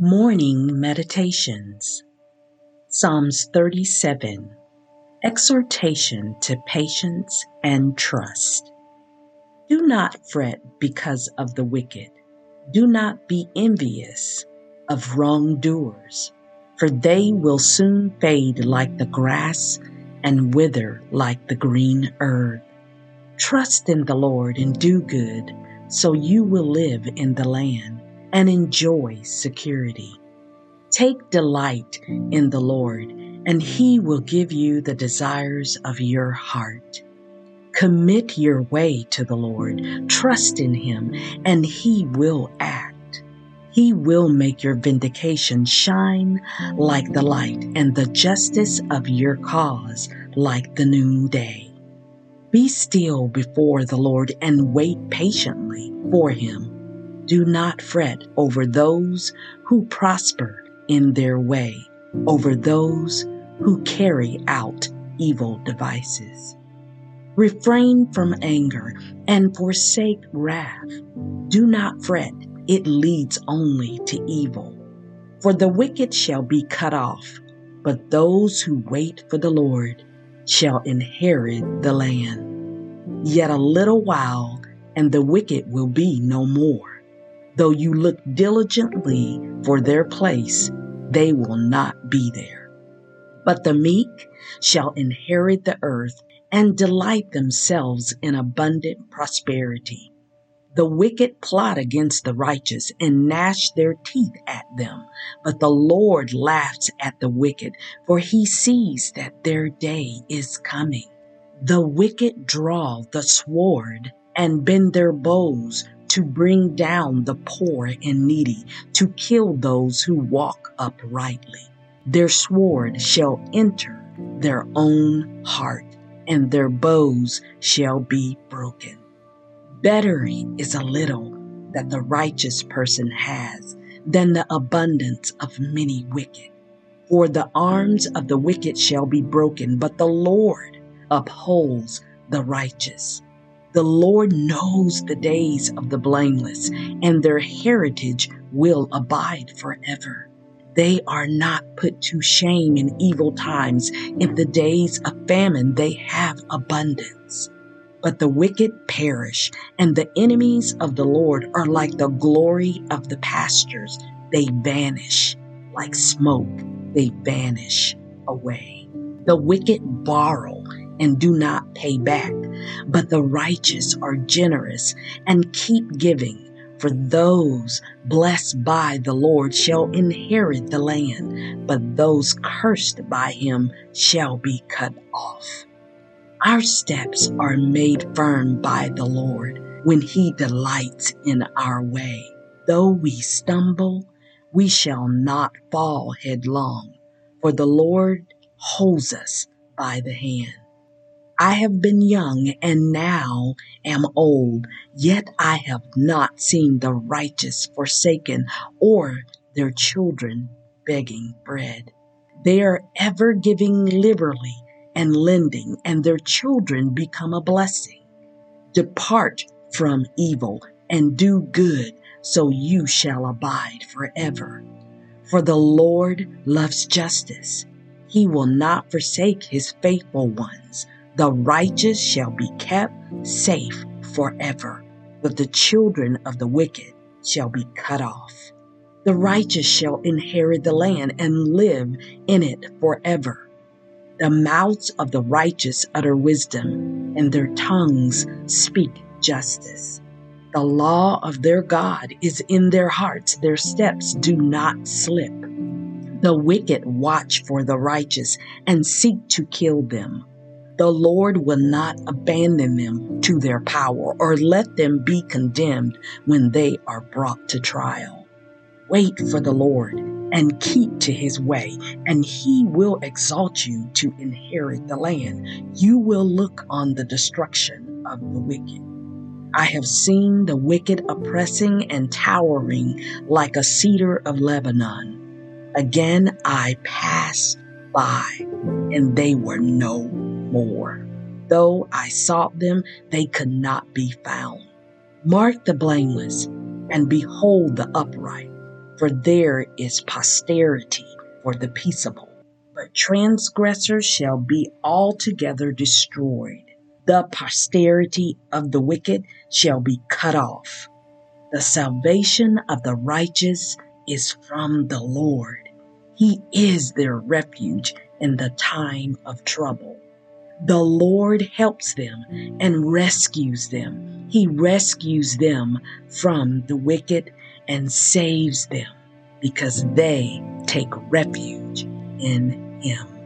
Morning Meditations Psalms 37 Exhortation to Patience and Trust. Do not fret because of the wicked. Do not be envious of wrongdoers, for they will soon fade like the grass and wither like the green herb. Trust in the Lord and do good, so you will live in the land and enjoy security. Take delight in the Lord, and He will give you the desires of your heart. Commit your way to the Lord, trust in Him, and He will act. He will make your vindication shine like the light, and the justice of your cause like the noonday. Be still before the Lord and wait patiently for Him. Do not fret over those who prosper in their way, over those who carry out evil devices. Refrain from anger and forsake wrath. Do not fret, it leads only to evil. For the wicked shall be cut off, but those who wait for the Lord shall inherit the land. Yet a little while, and the wicked will be no more. Though you look diligently for their place, they will not be there. But the meek shall inherit the earth and delight themselves in abundant prosperity. The wicked plot against the righteous and gnash their teeth at them, but the Lord laughs at the wicked, for he sees that their day is coming. The wicked draw the sword and bend their bows to bring down the poor and needy, to kill those who walk uprightly. Their sword shall enter their own heart, and their bows shall be broken. Better is a little that the righteous person has than the abundance of many wicked. For the arms of the wicked shall be broken, but the Lord upholds the righteous. The Lord knows the days of the blameless, and their heritage will abide forever. They are not put to shame in evil times. In the days of famine, they have abundance. But the wicked perish, and the enemies of the Lord are like the glory of the pastures. They vanish like smoke, they vanish away. The wicked borrow and do not pay back, but the righteous are generous and keep giving. For those blessed by the Lord shall inherit the land, but those cursed by him shall be cut off. Our steps are made firm by the Lord when he delights in our way. Though we stumble, we shall not fall headlong, for the Lord holds us by the hand. I have been young and now am old, yet I have not seen the righteous forsaken or their children begging bread. They are ever giving liberally and lending, and their children become a blessing. Depart from evil and do good, so you shall abide forever. For the Lord loves justice. He will not forsake his faithful ones. The righteous shall be kept safe forever, but the children of the wicked shall be cut off. The righteous shall inherit the land and live in it forever. The mouths of the righteous utter wisdom, and their tongues speak justice. The law of their God is in their hearts, their steps do not slip. The wicked watch for the righteous and seek to kill them the Lord will not abandon them to their power or let them be condemned when they are brought to trial. Wait for the Lord and keep to his way, and he will exalt you to inherit the land. You will look on the destruction of the wicked. I have seen the wicked oppressing and towering like a cedar of Lebanon. Again I passed by, and they were no more. Though I sought them, they could not be found. Mark the blameless and behold the upright. for there is posterity for the peaceable. But transgressors shall be altogether destroyed. The posterity of the wicked shall be cut off. The salvation of the righteous is from the Lord. He is their refuge in the time of trouble. The Lord helps them and rescues them. He rescues them from the wicked and saves them because they take refuge in Him.